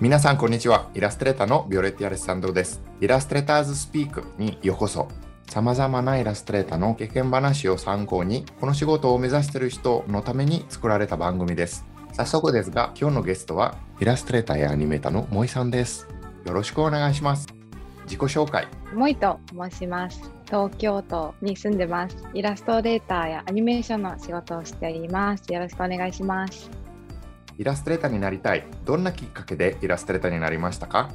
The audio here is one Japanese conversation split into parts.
皆さんこんにちは。イラストレーターのビオレッティアレッサンドロです。イラストレーターズスピークにようこそ。さまざまなイラストレーターの経験話を参考にこの仕事を目指している人のために作られた番組です。早速ですが今日のゲストはイラストレーターやアニメーターの萌さんです。よろしくお願いします。自己紹介もいと申します。東京都に住んでます。イラストレーターやアニメーションの仕事をしています。よろしくお願いします。イラストレーターになりたいどんなきっかけでイラストレーターになりましたか？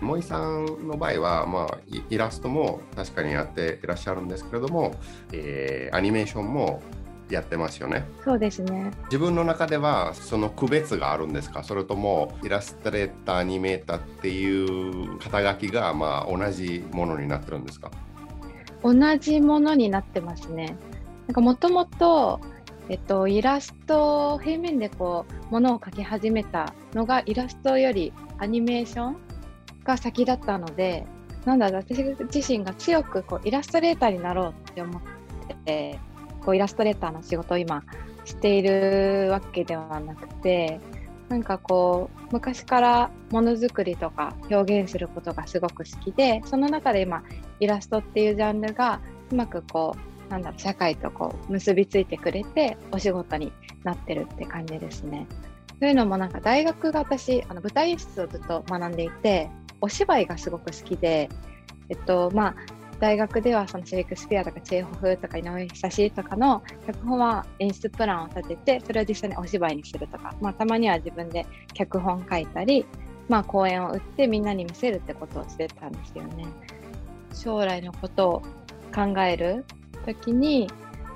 森さんの場合は、まあ、イイラストも確かにやっていらっしゃるんですけれども、えーアニメーションもやってますよね。そうですね。自分の中ではその区別があるんですか？それともイラストレーター、アニメーターっていう肩書きがまあ同じものになってるんですか？同じものになってますね。なんかもともと、えっと、イラスト平面でこう、ものを描き始めたのがイラストよりアニメーションが先だったので、なんだろう、私自身が強くこうイラストレーターになろうって思ってて、こうイラストレーターの仕事を今しているわけではなくて、なんかこう昔からものづくりとか表現することがすごく好きでその中で今イラストっていうジャンルがうまくこうなんだろう社会とこう結びついてくれてお仕事になってるって感じですね。というのもなんか大学が私あの舞台演出をずっと学んでいてお芝居がすごく好きで、えっとまあ、大学ではそのシェイクスピアとかチェーホフとか井上久志とかの脚本は演出プランを立ててそれを実際にお芝居にするとか、まあ、たまには自分で脚本書いたり、まあ、公演を売ってみんなに見せるってことをしてたんですよね。将来のことを考える時に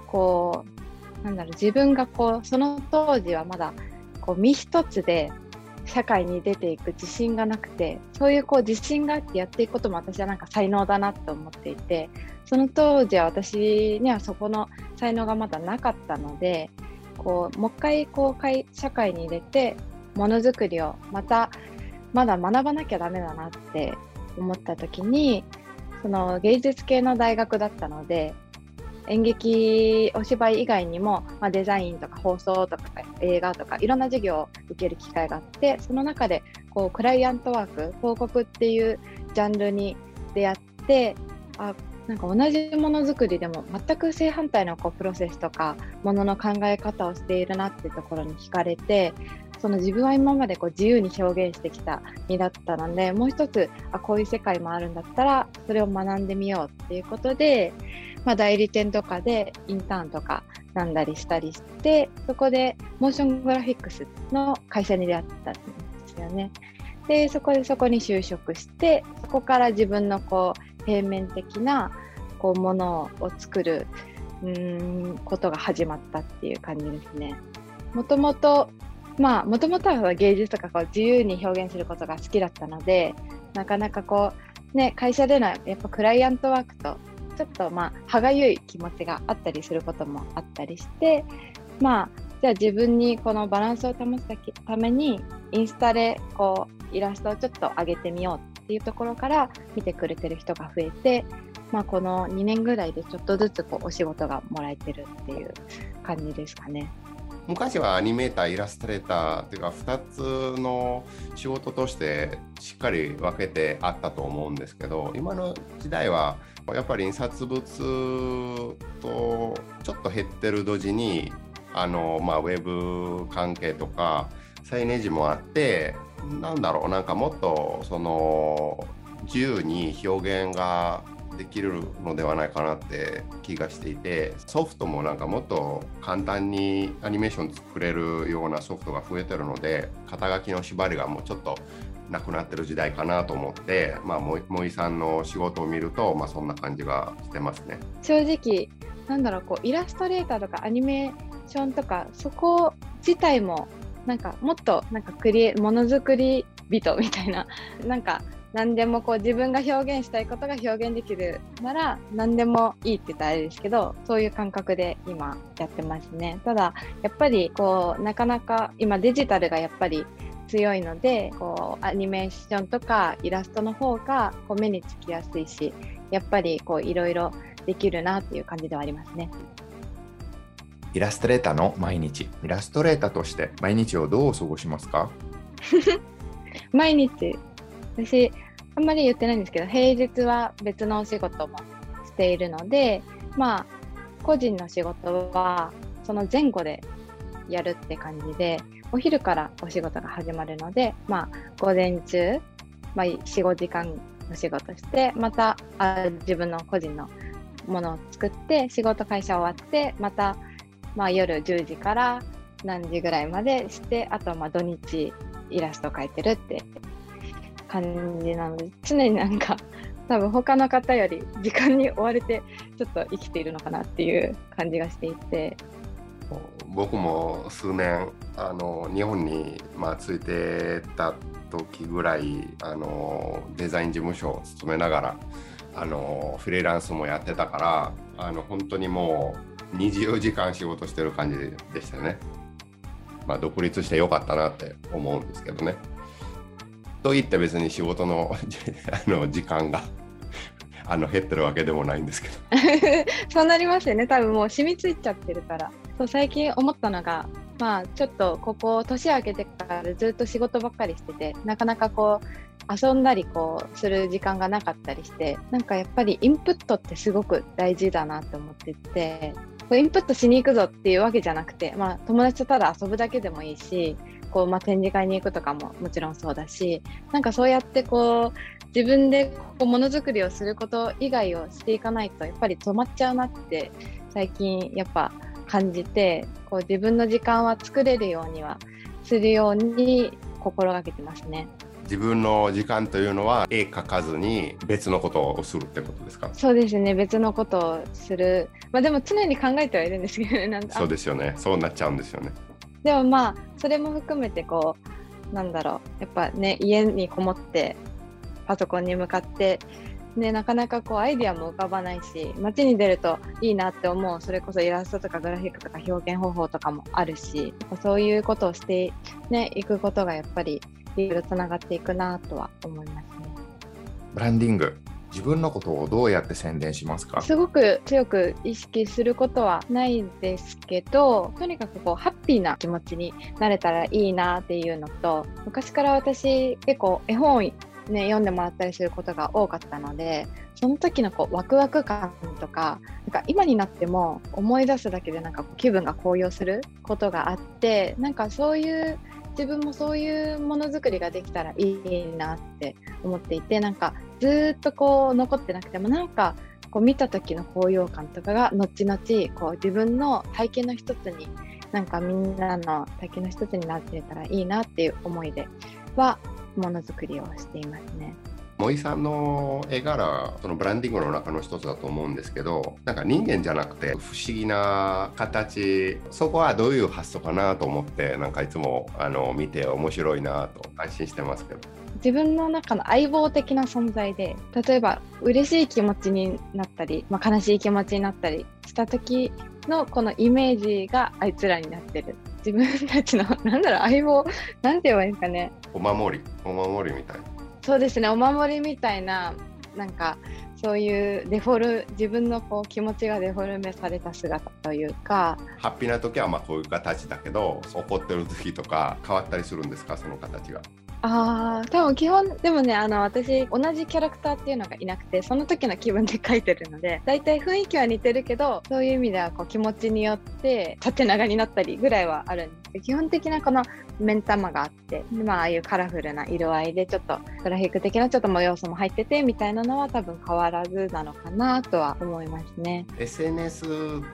こうなんだろう自分がこうその当時はまだこう身一つで社会に出ていく自信がなくてそういうこう自信があってやっていくことも私はなんか才能だなと思っていてその当時は私にはそこの才能がまだなかったのでこうもう一回こう社会に入れてものづくりをまたまだ学ばなきゃダメだなって思った時にその芸術系の大学だったので演劇お芝居以外にも、まあ、デザインとか放送とか映画とかいろんな授業を受ける機会があってその中でこうクライアントワーク広告っていうジャンルに出会ってあなんか同じものづくりでも全く正反対のこうプロセスとかものの考え方をしているなっていうところに惹かれてその自分は今までこう自由に表現してきた身だったのでもう一つあこういう世界もあるんだったらそれを学んでみようっていうことで、まあ、代理店とかでインターンとかなんだりしたりしてそこでモーショングラフィックスの会社に出会ったんですよね。でそこでそこに就職してそこから自分のこう平面的なこうものを作るうんことが始まったっていう感じですね。もともとまあもともとは芸術とかこう自由に表現することが好きだったのでなかなかこうね会社でのやっぱクライアントワークとちょっとまあ歯がゆい気持ちがあったりすることもあったりしてまあじゃあ自分にこのバランスを保つためにインスタでこうイラストをちょっと上げてみようっていうところから見てくれてる人が増えて、まあ、この2年ぐらいでちょっとずつこうお仕事がもらえてるっていう感じですかね。昔はアニメーター、イラストレーターっていうか2つの仕事としてしっかり分けてあったと思うんですけど今の時代はやっぱり印刷物とちょっと減ってる同時にあの、まあ、ウェブ関係とかサイネージもあってなんだろうなんかもっとその自由に表現ができるのではないかなって気がしていてソフトもなんかもっと簡単にアニメーション作れるようなソフトが増えてるので肩書きの縛りがもうちょっとなくなってる時代かなと思って、まあ、森井さんの仕事を見ると、まあ、そんな感じがしてますね。正直なんだろうこうイラストレーターとかアニメーションとかそこ自体もなんかもっとなんかクリエものづくり人みたいななんか何でもこう自分が表現したいことが表現できるなら何でもいいって言ったらあれですけどそういう感覚で今やってますねただやっぱりこうなかなか今デジタルがやっぱり強いのでこうアニメーションとかイラストの方がこう目につきやすいしやっぱりこういろいろできるなっていう感じではありますね。イラストレーターの毎日。イラストレーターとして毎日をどう過ごしますか？毎日、私、あんまり言ってないんですけど、平日は別のお仕事もしているので、まあ、個人の仕事はその前後でやるって感じで、お昼からお仕事が始まるので、まあ、午前中、まあ、4、5時間お仕事して、またあ自分の個人のものを作って、仕事会社終わって、また、まあ、夜10時から何時ぐらいまでして、あとまあ土日イラスト描いてるって感じなので、常になんか、多分他の方より時間に追われてちょっと生きているのかなっていう感じがしていて僕も数年あの日本に、まあ、ついてた時ぐらいあのデザイン事務所を勤めながらあのフリーランスもやってたからあの本当にもう24時間仕事してる感じでしたね。まあ、独立してよかったなって思うんですけどね。と言って別に仕事の あの時間があの減ってるわけでもないんですけど。そうなりますよね。多分もう染みついちゃってるから。そう最近思ったのがまあちょっとここ年明けてからずっと仕事ばっかりしててなかなかこう遊んだりこうする時間がなかったりしてなんかやっぱりインプットってすごく大事だなって思っててインプットしに行くぞっていうわけじゃなくて、まあ、友達とただ遊ぶだけでもいいしこう、まあ、展示会に行くとかももちろんそうだしなんかそうやってこう自分でこうものづくりをすること以外をしていかないとやっぱり止まっちゃうなって最近やっぱ感じてこう自分の時間は作れるようにはするように心がけてますね。自分の時間というのは絵描かずに別のことをするってことですか？そうですね。別のことをする。まあでも常に考えてはいるんですけどね。なんそうですよね。そうなっちゃうんですよねでもまあそれも含めてこうなんだろう。やっぱね家にこもってパソコンに向かってね、なかなかこうアイディアも浮かばないし街に出るといいなって思う。それこそイラストとかグラフィックとか表現方法とかもあるしそういうことをしてねいくことがやっぱりいろいろつながっていくなとは思いますね。ブランディング。自分のことをどうやって宣伝しますか？すごく強く意識することはないですけどとにかくこうハッピーな気持ちになれたらいいなっていうのと昔から私結構絵本ね、読んでもらったりすることが多かったのでその時のこうワクワク感とかなんか今になっても思い出すだけでなんか気分が高揚することがあってなんかそういう自分もそういうものづくりができたらいいなって思っていてなんかずっとこう残ってなくてもなんかこう見た時の高揚感とかが後々こう自分の体験の一つになんかみんなの体験の一つになってたらいいなっていう思いではものづくりをしていますね。森さんの絵柄そのブランディングの中の一つだと思うんですけどなんか人間じゃなくて不思議な形そこはどういう発想かなと思ってなんかいつもあの見て面白いなと安心してますけど。自分の中の相棒的な存在で例えば嬉しい気持ちになったり、まあ、悲しい気持ちになったりした時のこのイメージがあいつらになってる。自分たちのなんだろう相棒なんて言えばいいんですかね。お守り。お守りみたいなそうですね。お守りみたいななんかそういうデフォル自分のこう気持ちがデフォルメされた姿というかハッピーな時はまあこういう形だけど怒ってる時とか変わったりするんですか？その形が。ああ、多分基本、でもね、あの、私、同じキャラクターっていうのがいなくて、その時の気分で描いてるので、大体雰囲気は似てるけど、そういう意味ではこう気持ちによって縦長になったりぐらいはあるんです。基本的なこの目ん玉があって、まあ、ああいうカラフルな色合いで、ちょっとグラフィック的なちょっとも要素も入ってて、みたいなのは多分変わらずなのかなとは思いますね。SNS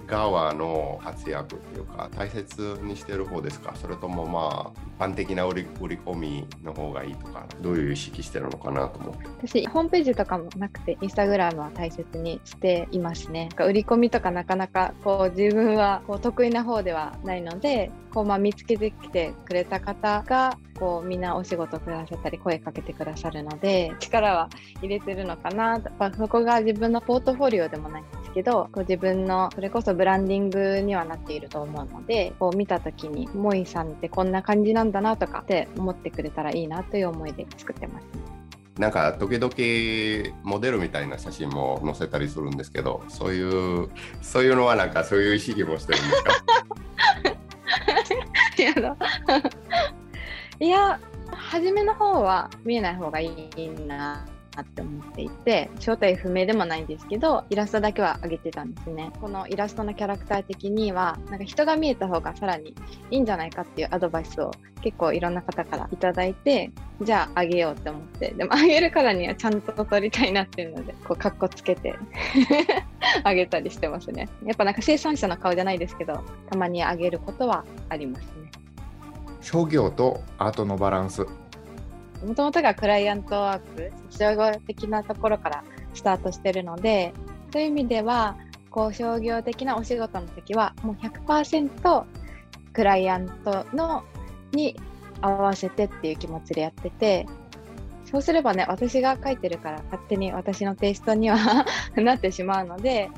側の活躍っていうか、大切にしてる方ですか？それともまあ、一般的な売り売り込みの方がいいとかどういう意識してるのかなと思って私ホームページとかもなくてインスタグラムは大切にしていますね売り込みとかなかなかこう自分はこう得意な方ではないのでこうまあ見つけてきてくれた方がこうみんなお仕事くださったり声かけてくださるので力は入れてるのかなそこが自分のポートフォリオでもないんですけどこう自分のそれこそブランディングにはなっていると思うのでこう見た時にモイさんってこんな感じなんだなとかって思ってくれたらいいなという思いで作ってます、ね。なんか時々モデルみたいな写真も載せたりするんですけどそういうそういうのはなんかそういう意識もしてるんですか？いや 初めの方は見えない方がいいな。なって思っていて正体不明でもないんですけどイラストだけは上げてたんですね。このイラストのキャラクター的にはなんか人が見えた方がさらにいいんじゃないかっていうアドバイスを結構いろんな方から頂いてじゃああげようって思って。でもあげるからにはちゃんと撮りたいなっていうのでこうカッコつけて あげたりしてますね。やっぱなんか生産者の顔じゃないですけどたまにあげることはありますね。商業とアートのバランス。もともとがクライアントワーク、商業的なところからスタートしてるので、そういう意味では、こう商業的なお仕事の時は、もう100%クライアントのに合わせてっていう気持ちでやってて、そうすればね、私が書いてるから勝手に私のテイストには なってしまうので、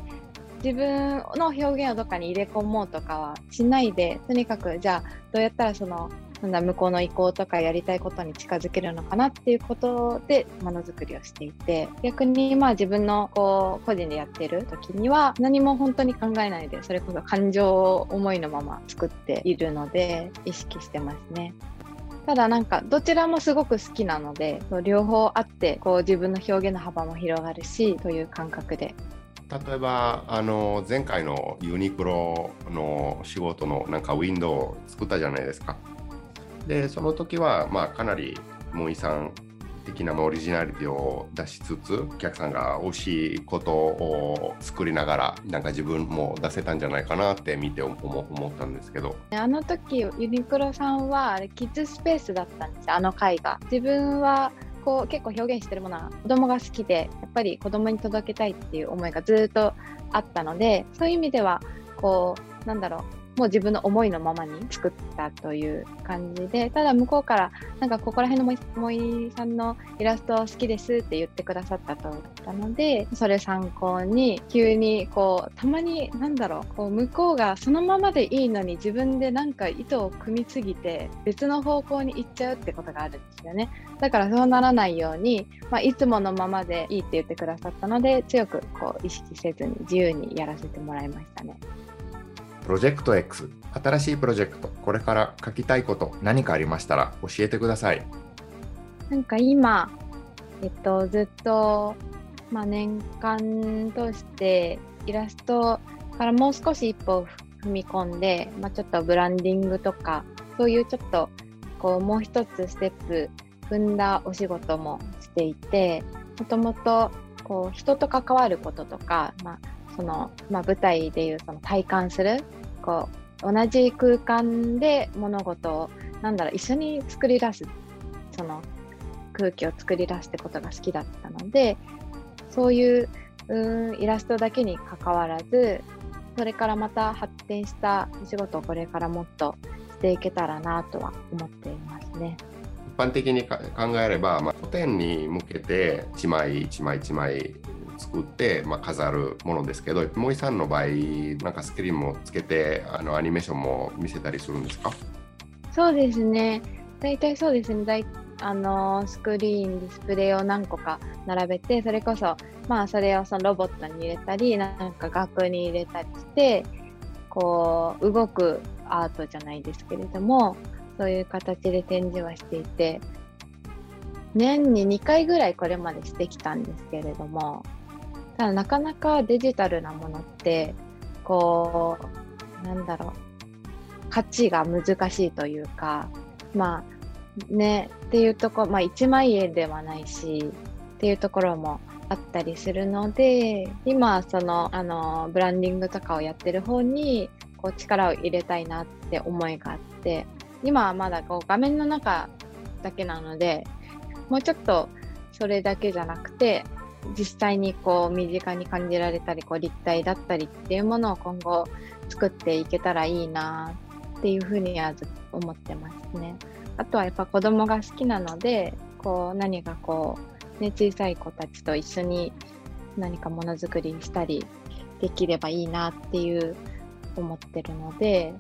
自分の表現をどっかに入れ込もうとかはしないで、とにかくじゃあどうやったらそのなんだ向こうの意向とかやりたいことに近づけるのかなっていうことでものづくりをしていて逆にまあ自分のこう個人でやってる時には何も本当に考えないでそれこそ感情を思いのまま作っているので意識してますね。ただなんかどちらもすごく好きなので両方あってこう自分の表現の幅も広がるしという感覚で例えばあの前回のユニクロの仕事のなんかウィンドウを作ったじゃないですか。でその時はまあかなりモイさん的なオリジナリティを出しつつお客さんが惜しいことを作りながらなんか自分も出せたんじゃないかなって見て思ったんですけど。あの時ユニクロさんはあれキッズスペースだったんですあの回が。自分はこう結構表現してるものは子供が好きでやっぱり子供に届けたいっていう思いがずっとあったのでそういう意味ではこうなんだろうもう自分の思いのままに作ったという感じで、ただ向こうからなんかここら辺の萌さんのイラスト好きですって言ってくださったとったので、それ参考に急にこう、たまになんだろう、こう向こうがそのままでいいのに自分でなんか糸を組みすぎて別の方向に行っちゃうってことがあるんですよね。だからそうならないように、まあ、いつものままでいいって言ってくださったので、強くこう意識せずに自由にやらせてもらいましたね。プロジェクト X 新しいプロジェクト。これから書きたいこと何かありましたら教えてください。なんか今えっとずっと、まあ、年間としてイラストからもう少し一歩踏み込んで、まあ、ちょっとブランディングとかそういうちょっとこうもう一つステップ踏んだお仕事もしていてもともとこう人と関わることとか、まあそのまあ、舞台でいうその体感するこう同じ空間で物事をなんだろう一緒に作り出すその空気を作り出すってことが好きだったのでそういううんイラストだけにかかわらずそれからまた発展した仕事をこれからもっとしていけたらなとは思っていますね。一般的に考えれば、まあ、古典に向けて一枚一枚一枚作って、まあ、飾るものですけど森さんの場合なんかスクリーンもつけてあのアニメーションも見せたりするんですか？そうですね。大体そうですね。大あのスクリーンディスプレイを何個か並べてそれこそまあそれをそのロボットに入れたりなんか額に入れたりしてこう動くアートじゃないですけれどもそういう形で展示はしていて年に2回ぐらいこれまでしてきたんですけれどもただなかなかデジタルなものってこうなんだろう。価値が難しいというかまあねっていうところまあ1万円ではないしっていうところもあったりするので今そのあのブランディングとかをやってる方にこう力を入れたいなって思いがあって今はまだこう画面の中だけなのでもうちょっとそれだけじゃなくて実際にこう身近に感じられたりこう立体だったりっていうものを今後作っていけたらいいなっていうふうには思ってますね。あとはやっぱ子供が好きなのでこう何かこう、ね、小さい子たちと一緒に何かものづくりしたりできればいいなっていう思ってるので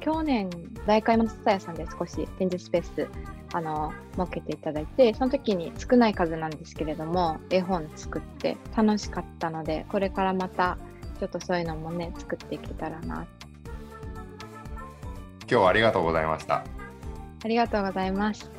去年、大会物伝屋さんで少し展示スペースあの設けていただいて、その時に少ない数なんですけれども、絵本作って楽しかったので、これからまたちょっとそういうのもね、作っていけたらな。今日はありがとうございました。ありがとうございます。